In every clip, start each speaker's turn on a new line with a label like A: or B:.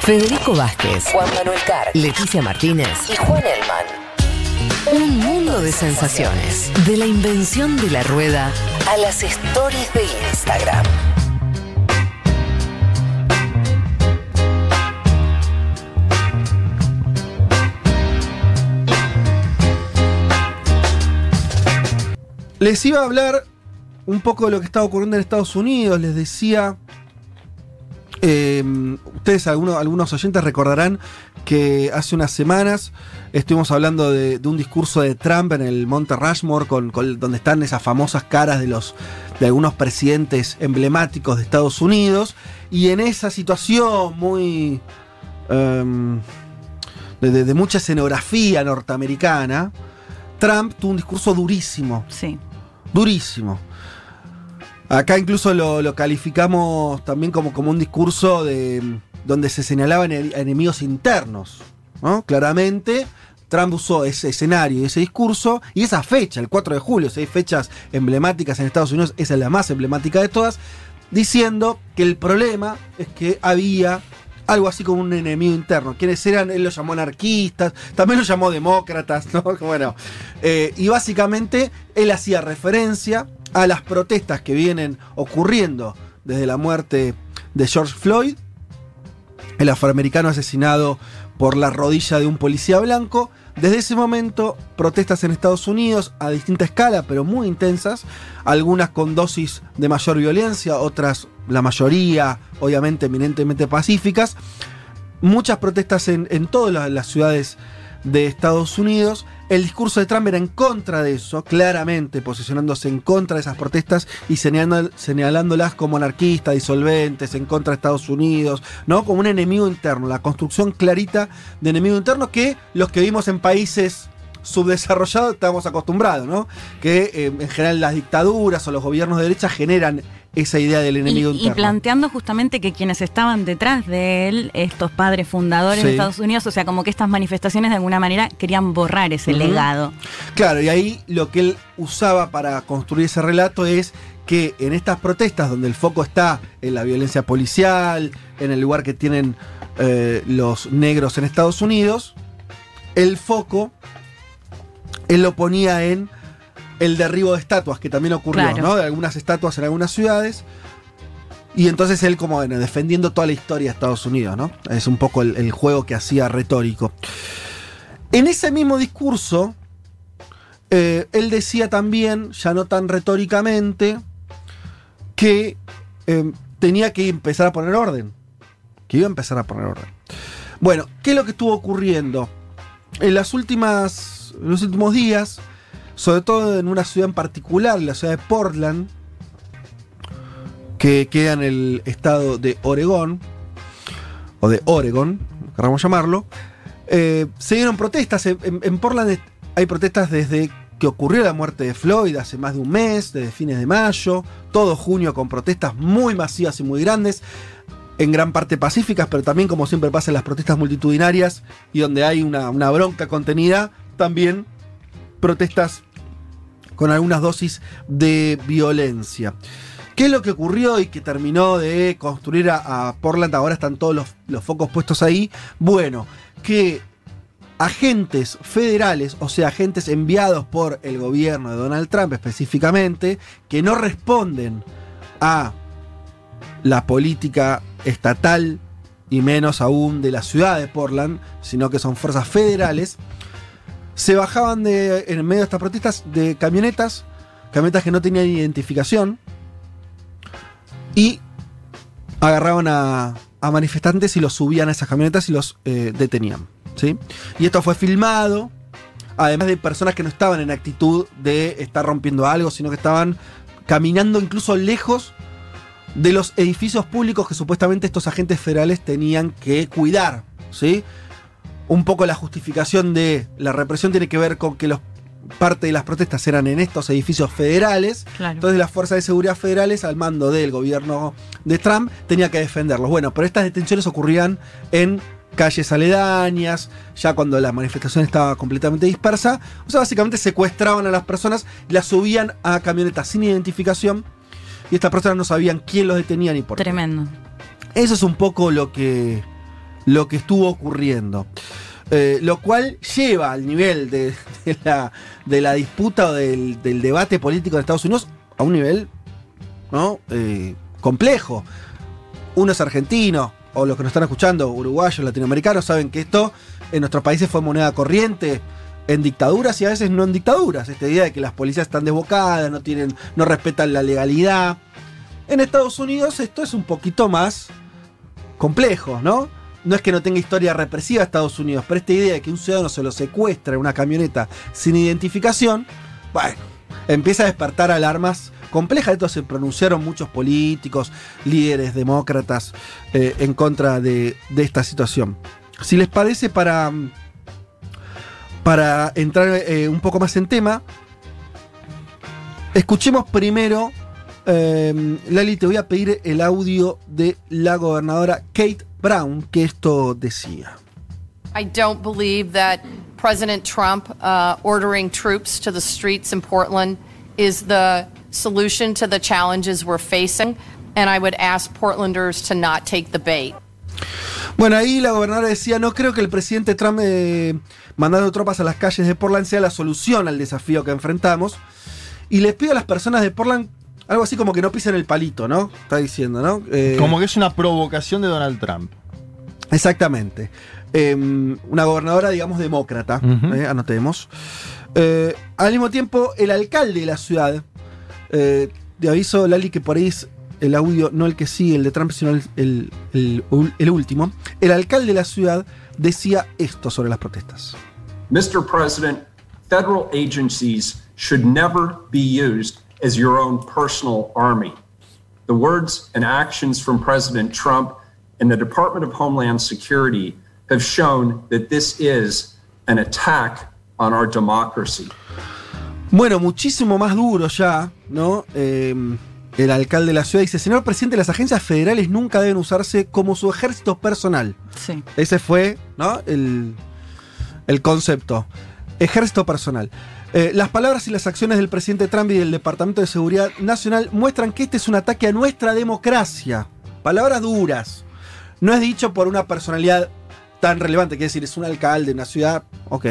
A: Federico Vázquez,
B: Juan Manuel Carr
A: Leticia Martínez
B: y Juan Elman.
A: Un mundo de sensaciones. De la invención de la rueda
B: A las stories de Instagram.
C: Les iba a hablar un poco de lo que está ocurriendo en Estados Unidos. Les decía. Eh, ustedes, algunos, algunos oyentes, recordarán que hace unas semanas estuvimos hablando de, de un discurso de Trump en el Monte Rushmore, con, con- donde están esas famosas caras de, los, de algunos presidentes emblemáticos de Estados Unidos. Y en esa situación muy. em, de- de- de mucha escenografía norteamericana, Trump tuvo un discurso durísimo
D: Sí.
C: durísimo. Acá incluso lo, lo calificamos también como, como un discurso de donde se señalaban ene- enemigos internos. ¿no? Claramente, Trump usó ese escenario ese discurso y esa fecha, el 4 de julio, hay fechas emblemáticas en Estados Unidos, esa es la más emblemática de todas, diciendo que el problema es que había algo así como un enemigo interno. ¿Quiénes eran? Él los llamó anarquistas, también los llamó demócratas, ¿no? Bueno, eh, y básicamente él hacía referencia a las protestas que vienen ocurriendo desde la muerte de George Floyd, el afroamericano asesinado por la rodilla de un policía blanco. Desde ese momento, protestas en Estados Unidos a distinta escala, pero muy intensas, algunas con dosis de mayor violencia, otras, la mayoría, obviamente, eminentemente pacíficas. Muchas protestas en, en todas las, ciudades de Estados Unidos. El discurso de Trump era en contra de eso, claramente posicionándose en contra de esas protestas y señalando- señalándolas como anarquistas, disolventes, en contra de Estados Unidos, ¿no? Como un enemigo interno, la construcción clarita de enemigo interno que los que vivimos en países subdesarrollados estamos acostumbrados, ¿no? Que eh, en general las dictaduras o los gobiernos de derecha generan esa idea del
D: Y,
C: enemigo
D: y
C: interno.
D: planteando justamente que quienes estaban detrás de él, estos padres fundadores
C: Sí.
D: de Estados Unidos, o sea, como que estas manifestaciones de alguna manera querían borrar ese legado.
C: Claro, y ahí lo que él usaba para construir ese relato es que en estas protestas donde el foco está en la violencia policial, en el lugar que tienen eh, los negros en Estados Unidos, el foco él lo ponía en el derribo de estatuas, que también ocurrió,
D: Claro.
C: ¿no? De algunas estatuas en algunas ciudades. Y entonces él como, bueno, defendiendo toda la historia de Estados Unidos, ¿no? Es un poco el, el juego que hacía retórico. En ese mismo discurso, eh, él decía también, ya no tan retóricamente, que eh, tenía que empezar a poner orden. Que iba a empezar a poner orden. Bueno, ¿qué es lo que estuvo ocurriendo? En las últimas. En los últimos días, sobre todo en una ciudad en particular, la ciudad de Portland, que queda en el estado de Oregón, o de Oregon, queramos llamarlo, eh, se dieron protestas. En, Portland hay protestas desde que ocurrió la muerte de Floyd hace más de un mes, desde fines de mayo, todo junio con protestas muy masivas y muy grandes, en gran parte pacíficas, pero también como siempre pasa en las protestas multitudinarias y donde hay una bronca contenida, también protestas con algunas dosis de violencia. ¿Qué es lo que ocurrió y que terminó de construir a, Portland? Ahora están todos los, los focos puestos ahí. Bueno, que agentes federales, o sea, agentes enviados por el gobierno de Donald Trump específicamente, que no responden a la política estatal y menos aún de la ciudad de Portland, sino que son fuerzas federales, se bajaban de, en medio de estas protestas de camionetas, camionetas que no tenían identificación, y agarraban a, a manifestantes y los subían a esas camionetas y los eh, detenían. ¿sí? Y esto fue filmado, además de personas que no estaban en actitud de estar rompiendo algo, sino que estaban caminando incluso lejos de los edificios públicos que supuestamente estos agentes federales tenían que cuidar. ¿sí? Un poco la justificación de la represión tiene que ver con que los, parte de las protestas eran en estos edificios federales.
D: Claro.
C: Entonces las fuerzas de seguridad federales, al mando del gobierno de Trump, tenía que defenderlos. Bueno, pero estas detenciones ocurrían en calles aledañas, ya cuando la manifestación estaba completamente dispersa. O sea, básicamente secuestraban a las personas, las subían a camionetas sin identificación y estas personas no sabían quién los detenía ni por qué.
D: Tremendo.
C: Eso es un poco lo que, lo que estuvo ocurriendo. Eh, lo cual lleva al nivel de, la, de la disputa o del, del debate político de Estados Unidos a un nivel ¿no? Eh, complejo. Uno es argentino, o los que nos están escuchando, uruguayos, latinoamericanos, saben que esto en nuestros países fue moneda corriente en dictaduras y a veces no en dictaduras. Esta idea de que las policías están desbocadas, no, tienen, no respetan la legalidad. En Estados Unidos esto es un poquito más complejo, ¿no? No es que no tenga historia represiva Estados Unidos, pero esta idea de que un ciudadano se lo secuestra en una camioneta sin identificación, bueno, empieza a despertar alarmas complejas. Esto se pronunciaron muchos políticos, líderes demócratas eh, en contra de, de esta situación. Si les parece, para, para entrar eh, un poco más en tema, escuchemos primero, eh, Lali, te voy a pedir el audio de la gobernadora Kate Brown, que esto decía.
E: I don't believe that President Trump uh, ordering troops to the streets in Portland is the solution to the challenges we're facing. And I would ask Portlanders to not take the bait.
C: Bueno, ahí la gobernadora decía, no creo que el presidente Trump eh, mandando tropas a las calles de Portland sea la solución al desafío que enfrentamos. Y les pido a las personas de Portland algo así como que no pisen el palito, ¿no? Está diciendo, ¿no? Eh,
F: Como que es una provocación de Donald Trump.
C: Exactamente. Eh, una gobernadora, digamos, demócrata,
F: Ujú.
C: eh, anotemos. Eh, al mismo tiempo, el alcalde de la ciudad, eh, de aviso, Lali, que por ahí es el audio, no el que sigue, el de Trump, sino el, el- el- el último. El alcalde de la ciudad decía esto sobre las protestas.
G: Mr. President, federal agencies should never be used as your own personal army. The words and actions from President Trump and the Department of Homeland Security have shown that this is an attack on our democracy.
C: Bueno, muchísimo más duro ya, ¿no? Eh, el alcalde de la ciudad dice, señor presidente, las agencias federales nunca deben usarse como su ejército personal.
D: Sí.
C: Ese fue, ¿no? El, el concepto. Ejército personal. Eh, las palabras y las acciones del presidente Trump y del Departamento de Seguridad Nacional muestran que este es un ataque a nuestra democracia. Palabras duras. No es dicho por una personalidad tan relevante, quiere decir, es un alcalde de una ciudad, ok.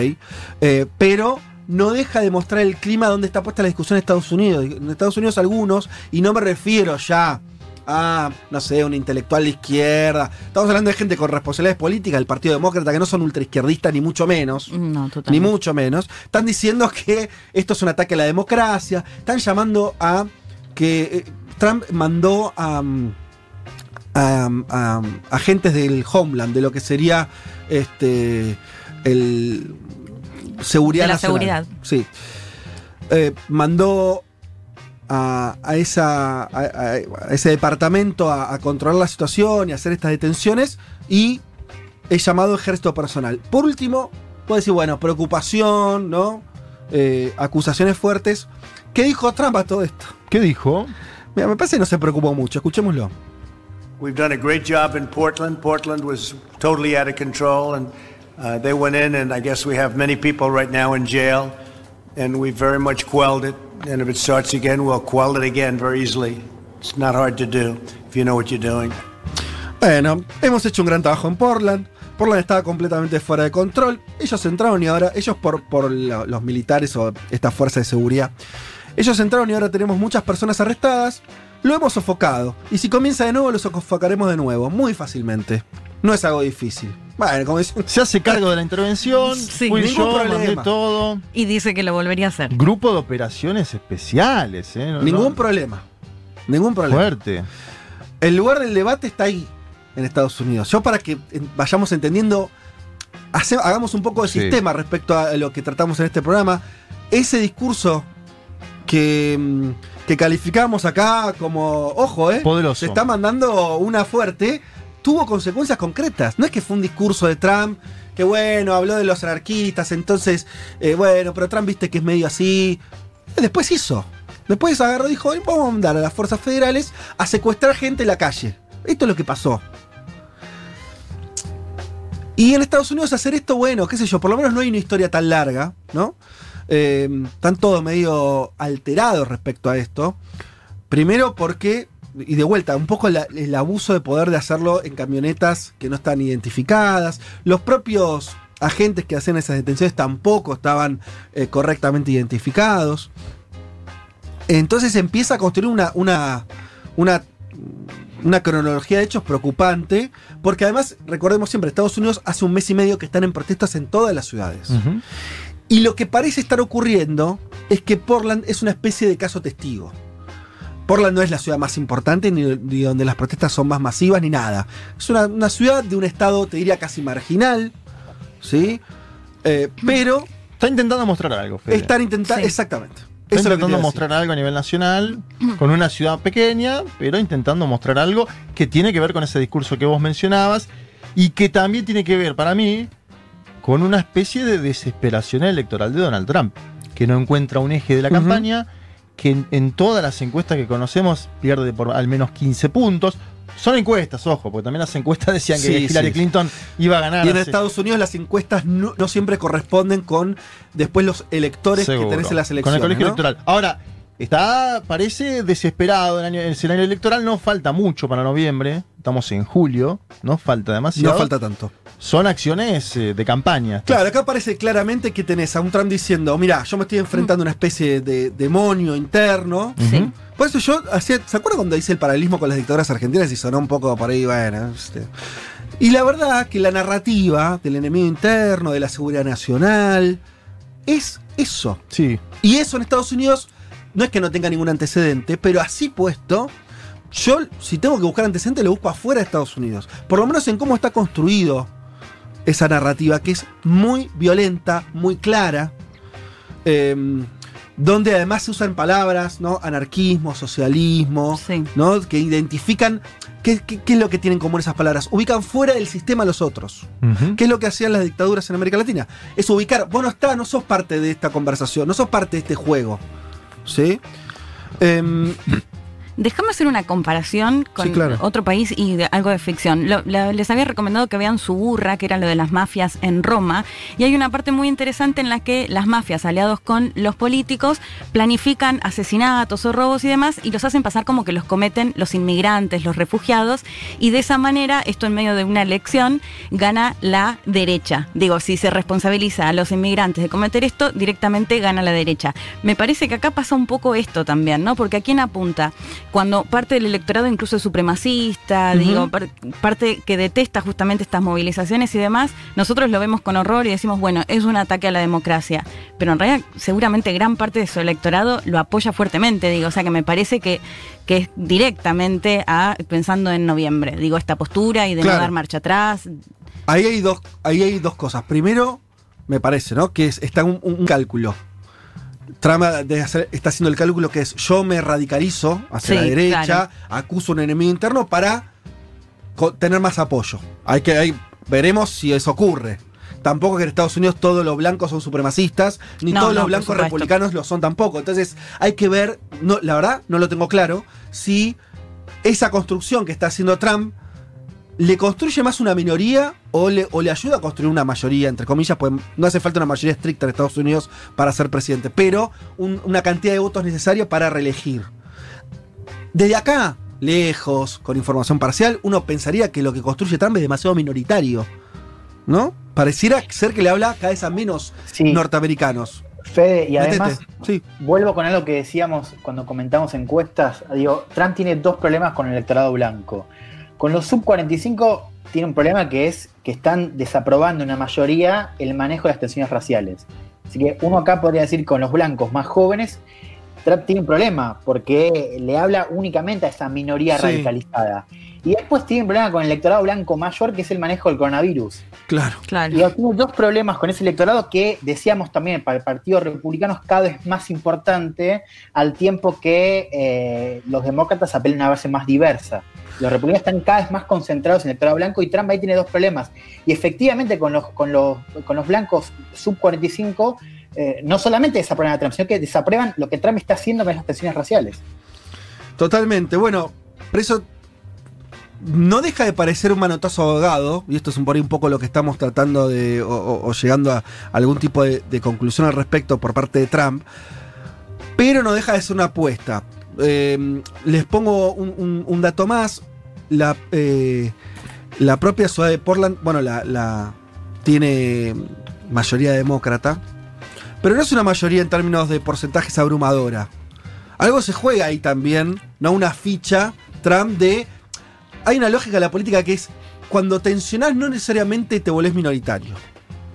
C: Eh, pero no deja de mostrar el clima donde está puesta la discusión en Estados Unidos. En Estados Unidos algunos, y no me refiero ya a, no sé, un intelectual de izquierda. Estamos hablando de gente con responsabilidades políticas del Partido Demócrata que no son ultraizquierdistas ni mucho menos.
D: No,
C: Ni mucho menos. Están diciendo que esto es un ataque a la democracia. Están llamando a que eh, Trump mandó a, mm, a, a- a agentes del Homeland, de lo que sería este el seguridad
D: De la
C: nacional.
D: seguridad.
C: Sí. Eh, mandó a, a esa, a, a- ese departamento a, a controlar la situación y hacer estas detenciones y es llamado ejército personal. Por último, puedo decir, bueno, preocupación, ¿no? Eh, acusaciones fuertes. ¿Qué dijo Trump a todo esto?
F: ¿Qué dijo?
C: Mira, me parece que no se preocupó mucho. Escuchémoslo.
H: We've done a great job in Portland. Portland was totally out of control, and uh, they went in, and I guess we have many people right now in jail, and we very much quelled it. And if it starts again, we'll quell it again very easily. It's not hard to do if you know what you're doing.
C: Bueno, hemos hecho un gran trabajo en Portland. Portland estaba completamente fuera de control. Ellos entraron y ahora, ellos por, por lo- los militares o esta fuerza de seguridad, ellos entraron y ahora tenemos muchas personas arrestadas. Lo hemos sofocado. Y si comienza de nuevo, lo sofocaremos de nuevo, muy fácilmente. No es algo difícil. Bueno, como dicen,
F: Se hace cargo de la intervención.
D: Sí,
F: fui
C: ningún
F: yo, mandé
C: problema.
F: todo.
D: Y dice que lo volvería a hacer.
F: Grupo de operaciones especiales, ¿eh? No-
C: ningún
F: no-
C: problema. Ningún problema.
F: Fuerte.
C: El lugar del debate está ahí, en Estados Unidos. Yo para que vayamos entendiendo, hace- hagamos un poco de
F: Sí.
C: sistema respecto a lo que tratamos en este programa. Ese discurso que, mm, que calificamos acá como, ojo, eh,
F: Poderoso.
C: se está mandando una fuerte, tuvo consecuencias concretas. No es que fue un discurso de Trump, que bueno, habló de los anarquistas, entonces, eh, bueno, pero Trump viste que es medio así. Después hizo. Después agarró y dijo, vamos a mandar a las fuerzas federales a secuestrar gente en la calle. Esto es lo que pasó. Y en Estados Unidos hacer esto, bueno, qué sé yo, por lo menos no hay una historia tan larga, ¿no? Eh, están todos medio alterados respecto a esto. Primero porque y de vuelta, un poco el abuso de poder de hacerlo en camionetas que no están identificadas. Los propios agentes que hacen esas detenciones tampoco estaban eh, correctamente identificados. Entonces empieza a construir una, una, una, cronología de hechos preocupante, porque además, recordemos siempre, Estados Unidos hace un mes y medio que están en protestas en todas las ciudades. Y lo que parece estar ocurriendo es que Portland es una especie de caso testigo. Portland no es la ciudad más importante, ni, ni donde las protestas son más masivas, ni nada. Es una, una ciudad de un estado, te diría, casi marginal, ¿sí? Eh, pero
F: Está intentando mostrar algo, Fede.
C: están intentando...
D: Sí.
C: Exactamente.
F: Está intentando
C: decir.
F: mostrar algo a nivel nacional, con una ciudad pequeña, pero intentando mostrar algo que tiene que ver con ese discurso que vos mencionabas y que también tiene que ver, para mí, con una especie de desesperación electoral de Donald Trump, que no encuentra un eje de la campaña, que en, en todas las encuestas que conocemos pierde por al menos 15 puntos. Son encuestas, ojo, porque también las encuestas decían que
C: Sí,
F: Hillary
C: sí.
F: Clinton iba a ganar.
C: Y en Estados Unidos las encuestas no, no siempre corresponden con después los electores
F: Seguro,
C: que tenés en las
F: Con
C: elecciones.
F: el colegio
C: ¿no?
F: electoral. Ahora, está, parece desesperado el, año, el escenario electoral, no falta mucho para noviembre, estamos en julio, no falta demasiado.
C: No falta tanto.
F: Son acciones eh, de campaña.
C: Claro, acá parece claramente que tenés a un Trump diciendo, mira, yo me estoy enfrentando a una especie de demonio interno.
D: Sí.
C: Por eso yo hacía, ¿se acuerdan cuando hice el paralelismo con las dictaduras argentinas y sonó un poco por ahí, bueno, este? Y la verdad que la narrativa del enemigo interno, de la seguridad nacional, es eso.
F: Sí,
C: Y eso en Estados Unidos no es que no tenga ningún antecedente, pero así puesto, yo si tengo que buscar antecedentes lo busco afuera de Estados Unidos. Por lo menos en cómo está construido esa narrativa, que es muy violenta, muy clara, em, donde además se usan palabras, ¿no? Anarquismo, socialismo,
D: Sí.
C: ¿no? Que identifican qué, qué- qué es lo que tienen en común esas palabras. Ubican fuera del sistema a los otros. ¿Qué es lo que hacían las dictaduras en América Latina? Es ubicar, vos no está, no sos parte de esta conversación, no sos parte de este juego. ¿Sí? Em,
D: Déjame hacer una comparación con
C: Sí, claro.
D: otro país y de- algo de ficción. Lo- la- les había recomendado que vean Suburra, que era lo de las mafias en Roma, y hay una parte muy interesante en la que las mafias, aliados con los políticos, planifican asesinatos o robos y demás, y los hacen pasar como que los cometen los inmigrantes, los refugiados, y de esa manera, esto en medio de una elección, gana la derecha. Digo, si se responsabiliza a los inmigrantes de cometer esto, directamente gana la derecha. Me parece que acá pasa un poco esto también, ¿no? Porque a quién apunta cuando parte del electorado incluso es supremacista, digo, par- parte que detesta justamente estas movilizaciones y demás, nosotros lo vemos con horror y decimos, bueno, es un ataque a la democracia. Pero en realidad, seguramente gran parte de su electorado lo apoya fuertemente, digo, o sea que me parece que, que es directamente a pensando en noviembre, digo, esta postura y de
C: Claro.
D: no dar marcha atrás.
C: ahí, hay dos, ahí hay dos cosas. Primero, me parece, ¿no? Que es- está un, un cálculo. Trump debe hacer- está haciendo el cálculo que es yo me radicalizo hacia
D: Sí,
C: la derecha,
D: claro.
C: acuso un enemigo interno para tener más apoyo. Hay que, hay- veremos si eso ocurre. Tampoco que en Estados Unidos todos los blancos son supremacistas, ni
D: No,
C: todos
D: no,
C: los blancos republicanos lo son tampoco. Entonces hay que ver, no, la verdad no lo tengo claro, si esa construcción que está haciendo Trump le construye más una minoría o le, o le ayuda a construir una mayoría, entre comillas, pues no hace falta una mayoría estricta en Estados Unidos para ser presidente, pero un- una cantidad de votos necesaria para reelegir. Desde acá, lejos, con información parcial, uno pensaría que lo que construye Trump es demasiado minoritario, ¿no? Pareciera ser que le habla cada vez a menos
I: Sí,
C: norteamericanos.
I: Fede, y además
C: sí.
I: vuelvo con algo que decíamos cuando comentamos encuestas. Digo, Trump tiene dos problemas con el electorado blanco. Con los sub 45 tiene un problema que es que están desaprobando una mayoría el manejo de las tensiones raciales. Así que uno acá podría decir con los blancos más jóvenes, Trump tiene un problema porque le habla únicamente a esa minoría
C: Sí.
I: radicalizada. Y después tiene un problema con el electorado blanco mayor que es el manejo del coronavirus.
C: Claro.
D: Claro.
I: Y tiene dos problemas con ese electorado que decíamos también para el Partido Republicano es cada vez más importante al tiempo que eh, los demócratas apelan a una base más diversa. Los republicanos están cada vez más concentrados en el electorado blanco y Trump ahí tiene dos problemas. Y efectivamente con los, con los, con los blancos sub 45 eh, no solamente desaprueban a Trump, sino que desaprueban lo que Trump está haciendo con las tensiones raciales.
C: Totalmente. Bueno, por eso no deja de parecer un manotazo abogado, y esto es un, por ahí un poco lo que estamos tratando de, o, llegando a algún tipo de conclusión al respecto por parte de Trump, pero no deja de ser una apuesta. Eh, les pongo un, dato más. La, eh, la propia ciudad de Portland, bueno, la- tiene mayoría demócrata, pero no es una mayoría en términos de porcentajes abrumadora. Algo se juega ahí también, ¿no? Una ficha Trump de. Hay una lógica de la política que es cuando tensionás no necesariamente te volvés minoritario.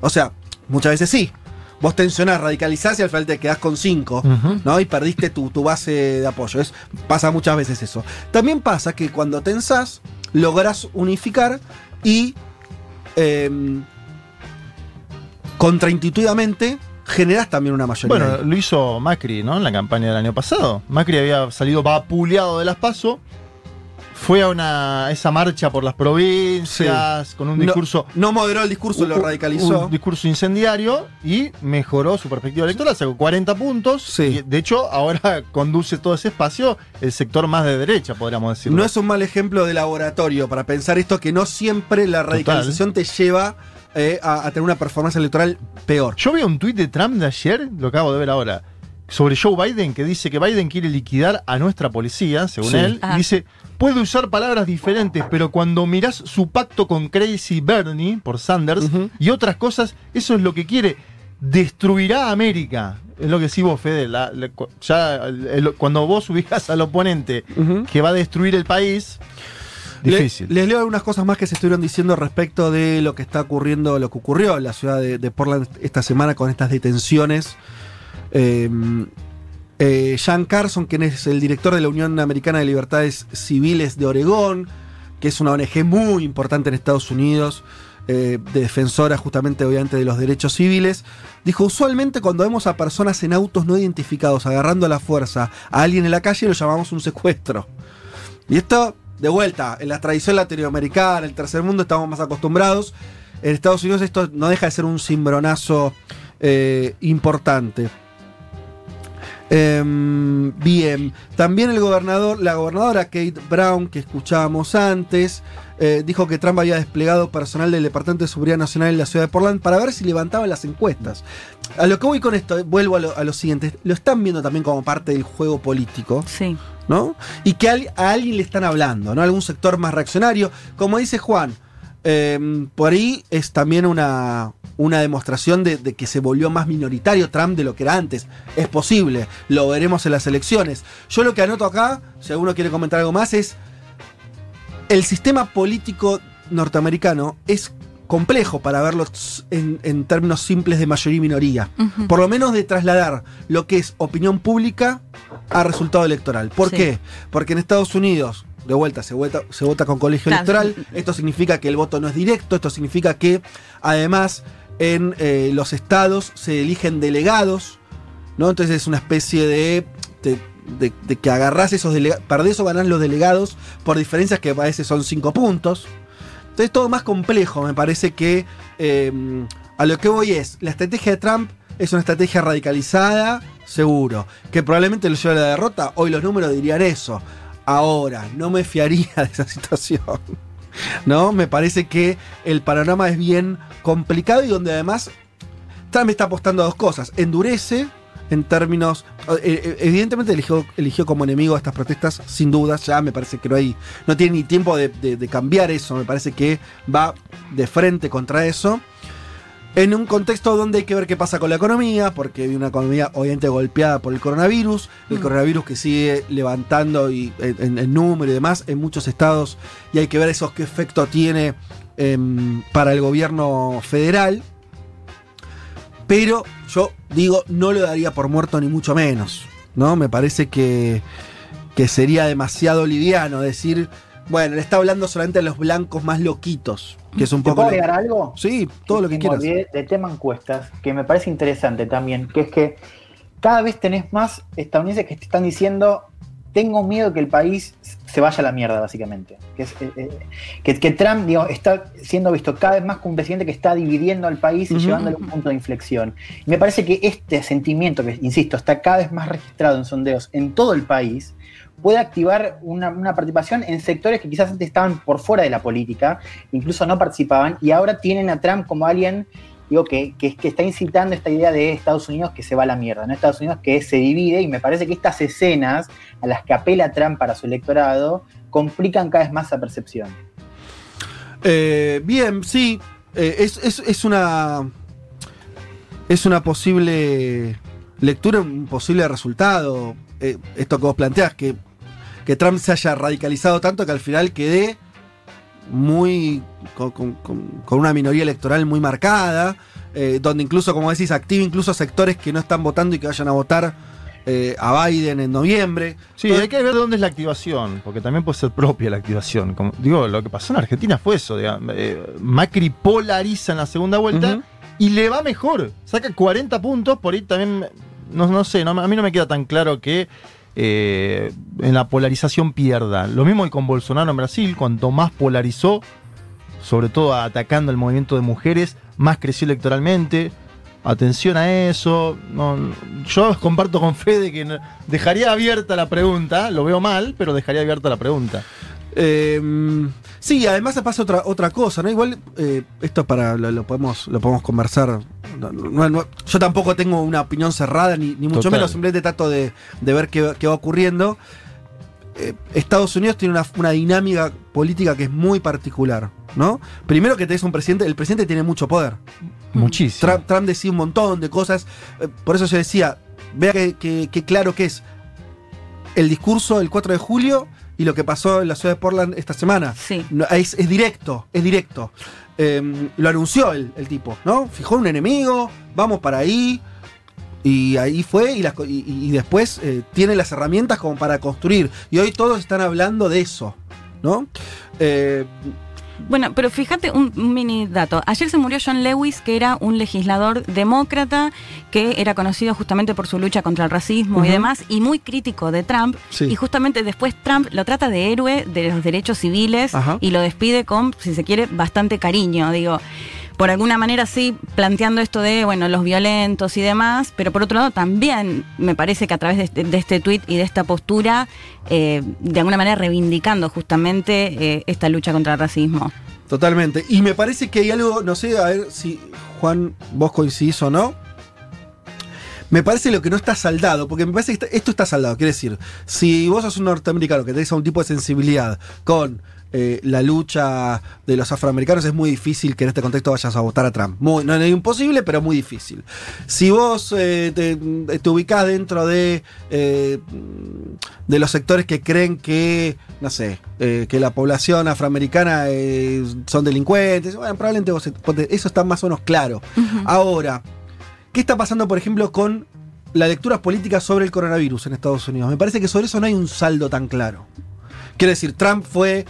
C: O sea, muchas veces sí. Vos tensionás, radicalizás y al final te quedás con cinco,
F: Ujú.
C: ¿no? Y perdiste tu, tu base de apoyo. Es, pasa muchas veces eso. También pasa que cuando tensás, lográs unificar y em, contraintuitivamente generás también una mayoría.
F: Bueno, lo hizo Macri, ¿no? En la campaña del año pasado. Macri había salido vapuleado de las PASO. Fue a una, esa marcha por las provincias con un discurso.
C: No, moderó el discurso, lo radicalizó.
F: Un discurso incendiario y mejoró su perspectiva electoral. Sacó 40 puntos.
C: Sí.
F: Y de hecho, ahora conduce todo ese espacio el sector más de derecha, podríamos decirlo.
C: No es un mal ejemplo de laboratorio para pensar esto que no siempre la radicalización te lleva eh, a, a tener una performance electoral peor.
F: Yo vi un tuit de Trump de ayer, lo acabo de ver ahora, sobre Joe Biden, que dice que Biden quiere liquidar a nuestra policía, según
C: Sí.
F: él. Y dice, puede usar palabras diferentes, pero cuando mirás su pacto con Crazy Bernie por Sanders y otras cosas, eso es lo que quiere. Destruirá a América. Es lo que decís vos, Fede. la- la- ya, el- cuando vos ubicás al oponente que va a destruir el país,
C: Le-
F: difícil.
C: les leo algunas cosas más que se estuvieron diciendo respecto de lo que está ocurriendo, lo que ocurrió en la ciudad de, de Portland esta semana con estas detenciones. Eh, eh, Jan Carson, quien es el director de la Unión Americana de Libertades Civiles de Oregón, que es una ONG muy importante en Estados Unidos, eh, de defensora justamente de los derechos civiles, dijo, usualmente cuando vemos a personas en autos no identificados agarrando a la fuerza a alguien en la calle lo llamamos un secuestro. Y esto, de vuelta, en la tradición latinoamericana, en el tercer mundo estamos más acostumbrados. En Estados Unidos esto no deja de ser un cimbronazo eh, importante. Em, bien, también el gobernador, la gobernadora Kate Brown, que escuchábamos antes, eh, dijo que Trump había desplegado personal del Departamento de Seguridad Nacional en la ciudad de Portland para ver si levantaban las encuestas. A lo que voy con esto, vuelvo a lo, a lo siguiente, lo están viendo también como parte del juego político.
D: Sí.
C: ¿no? Y que a alguien le están hablando, ¿no? Algún sector más reaccionario. Como dice Juan, eh, por ahí es también una, una demostración de, de que se volvió más minoritario Trump de lo que era antes. Es posible, lo veremos en las elecciones. Yo lo que anoto acá, si alguno quiere comentar algo más, es el sistema político norteamericano es complejo para verlo en, en términos simples de mayoría y minoría. Por lo menos de trasladar lo que es opinión pública a resultado electoral. ¿Por
D: Sí.
C: qué? Porque en Estados Unidos, de vuelta, se vota, se vota con colegio
D: Claro.
C: electoral. Esto significa que el voto no es directo. Esto significa que, además, en eh, los estados se eligen delegados. ¿no? Entonces es una especie de. de, de- de que agarrás esos delegados. Perdés o ganás los delegados por diferencias que a veces son cinco puntos. Entonces todo más complejo, me parece que eh, a lo que voy es, la estrategia de Trump es una estrategia radicalizada, seguro, que probablemente lo lleve a la derrota, hoy los números dirían eso. Ahora, no me fiaría de esa situación. ¿No? Me parece que el panorama es bien complicado y donde además Trump está apostando a dos cosas. Endurece en términos. eh, eh, Evidentemente eligió, eligió como enemigo a estas protestas, sin dudas. Ya me parece que no hay. No tiene ni tiempo de cambiar eso. Me parece que va de frente contra eso. En un contexto donde hay que ver qué pasa con la economía, porque hay una economía obviamente golpeada por el coronavirus, el
D: Mm.
C: coronavirus que sigue levantando y, en, número y demás en muchos estados, y hay que ver esos qué efecto tiene em, para el gobierno federal. Pero yo digo, no lo daría por muerto ni mucho menos. ¿No? Me parece que, que sería demasiado liviano decir, bueno, le está hablando solamente a los blancos más loquitos. Que es un
I: ¿Te
C: poco.
I: puedo agregar algo?
C: Sí, todo lo que quieras.
I: de tema encuestas, que me parece interesante también, que es que cada vez tenés más estadounidenses que te están diciendo, tengo miedo que el país se vaya a la mierda, básicamente. Que, es, eh, eh, que, que Trump digo, está siendo visto cada vez más como un presidente que está dividiendo al país y
C: Ujú.
I: llevándolo a un punto de inflexión. Y me parece que este sentimiento, que insisto, está cada vez más registrado en sondeos en todo el país, puede activar una, participación en sectores que quizás antes estaban por fuera de la política, incluso no participaban, y ahora tienen a Trump como alguien digo, que, que, que está incitando esta idea de Estados Unidos que se va a la mierda, ¿no? Estados Unidos que se divide, y me parece que estas escenas a las que apela Trump para su electorado complican cada vez más esa percepción.
C: Eh, bien, sí. eh, es una. Es una posible lectura, un posible resultado. Eh, esto que vos planteás, que, que Trump se haya radicalizado tanto que al final quede muy. con, con- una minoría electoral muy marcada. eh, donde incluso, como decís, activa incluso sectores que no están votando y que vayan a votar eh, a Biden en noviembre.
F: Sí, hay que ver dónde es la activación, porque también puede ser propia la activación. Como, digo, lo que pasó en Argentina fue eso. digamos, eh, Macri polariza en la segunda vuelta y le va mejor. Saca 40 puntos, por ahí también, no, no sé, no- a mí no me queda tan claro que eh, en la polarización pierda. Lo mismo que con Bolsonaro en Brasil, cuanto más polarizó, sobre todo atacando el movimiento de mujeres, más creció electoralmente. Atención a eso. No, yo comparto con Fede que dejaría abierta la pregunta. Lo veo mal, pero dejaría abierta la pregunta.
C: Eh, sí, además pasa otra, otra cosa, ¿no? Igual eh, esto para lo, lo podemos lo podemos conversar. No, no- no- yo tampoco tengo una opinión cerrada, ni, ni mucho
F: Total.
C: menos, simplemente trato de, de ver qué, qué va ocurriendo. Eh, Estados Unidos tiene una, una dinámica política que es muy particular, ¿no? Primero que tenés un presidente, el presidente tiene mucho poder.
F: Muchísimo.
C: Trump, Trump decía un montón de cosas. eh, por eso yo decía, vea que- que claro que es el discurso del 4 de julio y lo que pasó en la ciudad de Portland esta semana.
D: Sí.
C: No, es, es directo, es directo. Eh, lo anunció el, el tipo, ¿no? Fijó un enemigo, vamos para ahí. Y ahí fue, y, las co- y- y después eh, tiene las herramientas como para construir. Y hoy todos están hablando de eso, ¿no? Eh,
D: Bueno, pero fíjate un, un mini dato. Ayer se murió John Lewis, que era un legislador demócrata que era conocido justamente por su lucha contra el racismo y demás, y muy crítico de Trump.
C: Sí.
D: Y justamente después Trump lo trata de héroe de los derechos civiles
C: Ajá.
D: y lo despide con, si se quiere, bastante cariño. Digo, por alguna manera sí, planteando esto de, bueno, los violentos y demás, pero por otro lado también me parece que a través de este, de este tuit y de esta postura, eh, de alguna manera reivindicando justamente eh, esta lucha contra el racismo.
C: Totalmente. Y me parece que hay algo, no sé, a ver si Juan, vos coincidís o no. Me parece lo que no está saldado, porque me parece que está- esto está saldado. Quiere decir, si vos sos un norteamericano que tenés algún tipo de sensibilidad con eh, la lucha de los afroamericanos, es muy difícil que en este contexto vayas a votar a Trump. Muy, no, no es imposible, pero muy difícil. Si vos eh, te, te ubicás dentro de, eh, de los sectores que creen que, no sé, que la población afroamericana son delincuentes, bueno, probablemente vos, eso está más o menos claro. Ahora, ¿qué está pasando, por ejemplo, con las lecturas políticas sobre el coronavirus en Estados Unidos? Me parece que sobre eso no hay un saldo tan claro. Quiero decir, Trump fue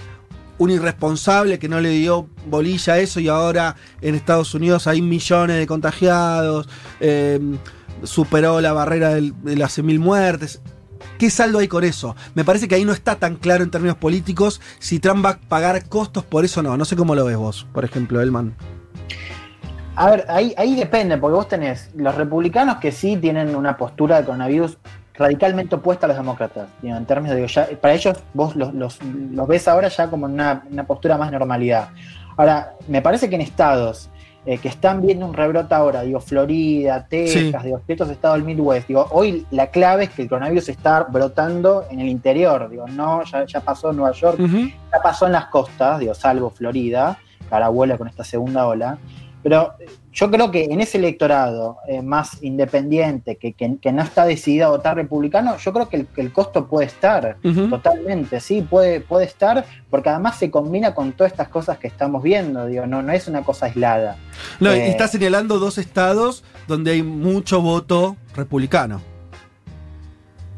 C: un irresponsable que no le dio bolilla a eso y ahora en Estados Unidos hay millones de contagiados, eh, superó la barrera de las 100.000 muertes. ¿Qué saldo hay con eso? Me parece que ahí no está tan claro en términos políticos si Trump va a pagar costos por eso o no. No sé cómo lo ves vos, por ejemplo, Elman.
I: A ver, ahí, ahí depende, porque vos tenés los republicanos que sí tienen una postura de coronavirus radicalmente opuesta a los demócratas. digo, en términos de, ya, para ellos vos los, los- los ves ahora ya como una, una postura más normalidad. Ahora, me parece que en estados eh, que están viendo un rebrote ahora, digo, Florida, Texas, digo, ciertos estados del Midwest, digo, hoy la clave es que el coronavirus está brotando en el interior, digo, no, ya, ya pasó en Nueva York, ya pasó en las costas, digo, salvo Florida, que ahora vuela con esta segunda ola. Pero eh, yo creo que en ese electorado eh, más independiente, que, que- que no está decidido a votar republicano, yo creo que el, que el costo puede estar, totalmente, sí, puede, puede estar, porque además se combina con todas estas cosas que estamos viendo, digo, no, no es una cosa aislada.
C: No, y
I: Eh,
C: está señalando dos estados donde hay mucho voto republicano.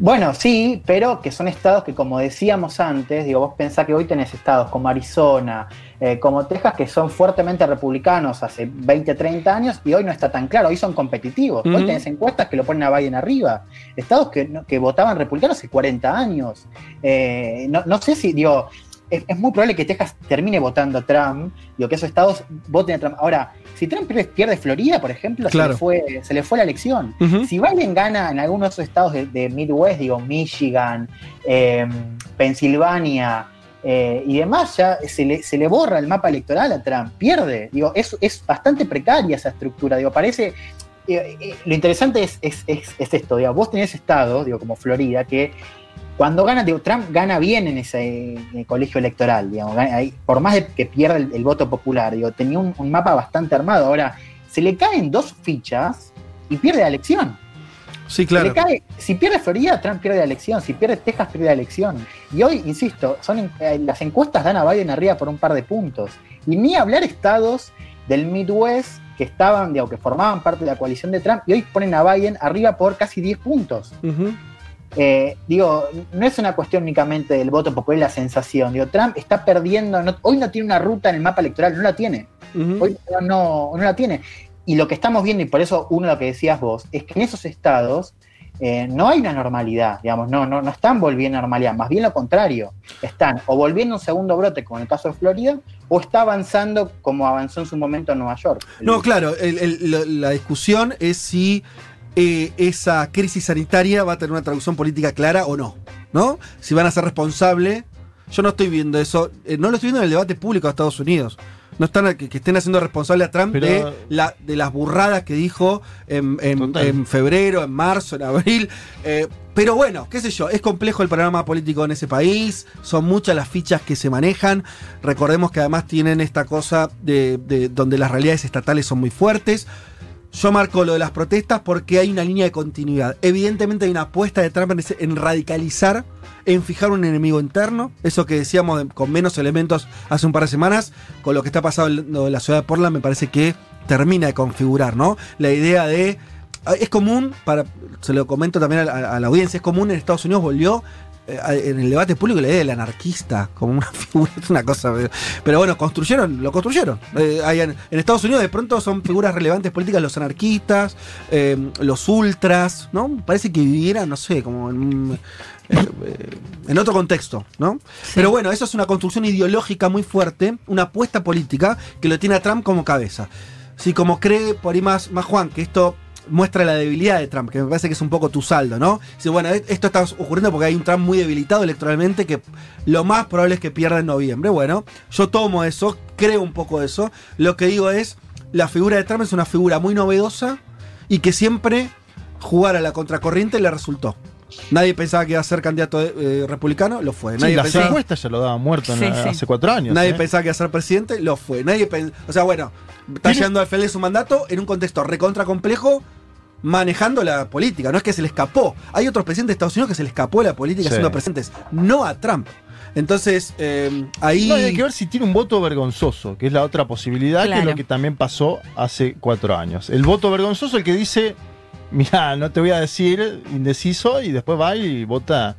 I: Bueno, sí, pero que son estados que, como decíamos antes, digo, vos pensás que hoy tenés estados como Arizona, eh, como Texas, que son fuertemente republicanos hace 20, 30 años y hoy no está tan claro, hoy son competitivos. Hoy tenés encuestas que lo ponen a Biden arriba. Estados que, no- que votaban republicanos hace 40 años. Eh, no, no sé si, digo, es, es muy probable que Texas termine votando a Trump, digo, que esos estados voten a Trump. Ahora, si Trump pierde, Florida, por ejemplo,
C: Claro.
I: se, le fue, se le fue la elección. Si Biden gana en algunos de esos estados de, de Midwest, digo Michigan, eh, Pensilvania, eh, y demás, ya se le, se le borra el mapa electoral a Trump, pierde. Digo, es, es bastante precaria esa estructura. Digo, parece. eh, eh, lo interesante es, es, es- es esto, digo, vos tenés estados, digo, como Florida, que cuando gana, digo, Trump gana bien en ese eh, colegio electoral, digamos, gana- ahí, por más de que pierda el, el voto popular, digo, tenía un, un mapa bastante armado. Ahora, se le caen dos fichas y pierde la elección.
C: Sí,
I: Se
C: claro.
I: le cae- si pierde Florida, Trump pierde la elección. Si pierde Texas, pierde la elección. Y hoy, insisto, son eh, las encuestas dan a Biden arriba por un par de puntos. Y ni hablar estados del Midwest que estaban, digo, que formaban parte de la coalición de Trump y hoy ponen a Biden arriba por casi 10 puntos.
C: Ujú.
I: Eh, digo, no es una cuestión únicamente del voto popular y la sensación. Digo, Trump está perdiendo, no- hoy no tiene una ruta en el mapa electoral, no la tiene. Hoy no, no, no la tiene. Y lo que estamos viendo, y por eso uno de lo que decías vos, es que en esos estados eh, no hay una normalidad, digamos, no, no, no están volviendo a normalidad, más bien lo contrario. Están o volviendo a un segundo brote, como en el caso de Florida, o está avanzando como avanzó en su momento en Nueva York.
C: No, claro, el- el- lo- la discusión es si eh, esa crisis sanitaria va a tener una traducción política clara o no, ¿no? Si van a ser responsables. Yo no estoy viendo eso, eh, no lo estoy viendo en el debate público de Estados Unidos. No están que, que estén haciendo responsable a Trump
F: Pero-
C: de, la, de las burradas que dijo en, en-
F: Total.
C: en febrero, en marzo, en abril. Eh, pero bueno, qué sé yo, es complejo el panorama político en ese país, son muchas las fichas que se manejan. Recordemos que además tienen esta cosa de, de- donde las realidades estatales son muy fuertes. Yo marco lo de las protestas porque hay una línea de continuidad. Evidentemente hay una apuesta de Trump en, radicalizar, en fijar un enemigo interno. Eso que decíamos de- con menos elementos hace un par de semanas, con lo que está pasando en la ciudad de Portland, me parece que termina de configurar, ¿no? La idea de. ah, Es común, para, se lo comento también a la, audiencia, es común en Estados Unidos volvió en el debate público la idea del anarquista como una figura, es una cosa. Pero, bueno, construyeron, lo construyeron. Eh, hay en, en Estados Unidos de pronto son figuras relevantes políticas los anarquistas, eh, los ultras, ¿no? Parece que vivieran, no sé, como en, un, eh, eh, en otro contexto, ¿no? Pero bueno, eso es una construcción ideológica muy fuerte, una apuesta política que lo tiene a Trump como cabeza. Si como cree por ahí más, más Juan, que esto muestra la debilidad de Trump, que me parece que es un poco tu saldo, ¿no? Si bueno, e- esto está ocurriendo porque hay un Trump muy debilitado electoralmente que lo más probable es que pierda en noviembre. Bueno, yo tomo eso, creo un poco eso. Lo que digo es, la figura de Trump es una figura muy novedosa y que siempre jugar a la contracorriente le resultó. Nadie pensaba que iba a ser candidato eh, republicano, lo fue.
F: Sí,
C: Nadie
F: las
C: pensaba-
F: encuestas ya lo daban muerto en
D: Sí,
F: la-
D: sí.
F: hace cuatro años.
C: Nadie
F: ¿eh?
C: pensaba que iba a ser presidente, lo fue. Nadie O sea, bueno, está
F: Tiene-
C: llegando al final de su mandato en un contexto recontra complejo, manejando la política. No es que se le escapó. Hay otros presidentes de Estados Unidos que se le escapó la política
F: Sí.
C: siendo presidentes, no a Trump. Entonces, eh, ahí.
F: No, y hay que ver si tiene un voto vergonzoso, que es la otra posibilidad, que es lo que también pasó hace cuatro años. El voto vergonzoso, el que dice, mira, no te voy a decir indeciso, y después va y vota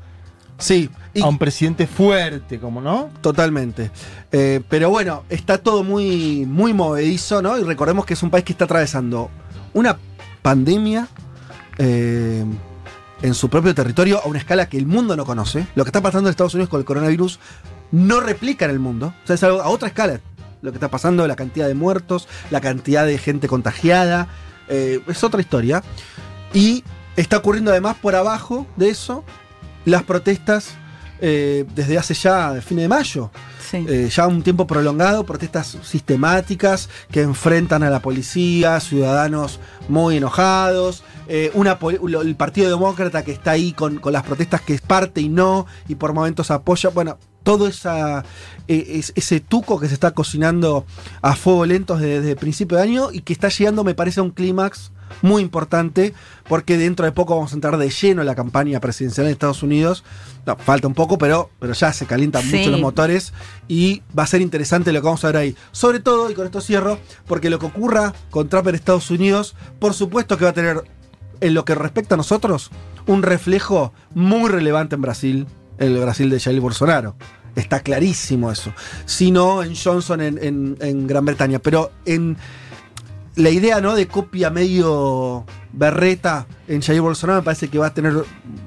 C: Sí, y-
F: a un presidente fuerte, como no.
C: Totalmente. Eh, pero bueno, está todo muy, muy movedizo, ¿no? Y recordemos que es un país que está atravesando una pandemia eh, en su propio territorio a una escala que el mundo no conoce. Lo que está pasando en Estados Unidos con el coronavirus no replica en el mundo. O sea, es algo a otra escala. Lo que está pasando, la cantidad de muertos, la cantidad de gente contagiada. eh, es otra historia. Y está ocurriendo además por abajo de eso las protestas eh, desde hace ya fin de mayo.
D: Sí.
C: Eh, ya un tiempo prolongado, protestas sistemáticas que enfrentan a la policía, ciudadanos muy enojados, eh, una el Partido Demócrata que está ahí con, con las protestas que es parte y no, y por momentos apoya, bueno, todo esa, es- ese tuco que se está cocinando a fuego lento desde, desde el principio de año y que está llegando, me parece, a un clímax muy importante, porque dentro de poco vamos a entrar de lleno en la campaña presidencial en Estados Unidos. No, falta un poco, pero, pero ya se calientan
D: Sí.
C: mucho los motores y va a ser interesante lo que vamos a ver ahí. Sobre todo, y con esto cierro, porque lo que ocurra con Trump en Estados Unidos, por supuesto que va a tener, en lo que respecta a nosotros, un reflejo muy relevante en Brasil, el Brasil de Jair Bolsonaro. Está clarísimo eso. Si no, en Johnson en, en- en Gran Bretaña. Pero en la idea ¿no? de copia medio berreta en Jair Bolsonaro me parece que va a tener.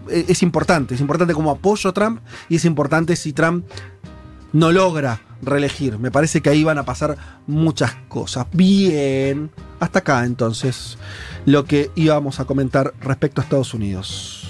C: Es, es importante. Es importante como apoyo a Trump y es importante si Trump no logra reelegir. Me parece que ahí van a pasar muchas cosas. Bien. Hasta acá entonces lo que íbamos a comentar respecto a Estados Unidos.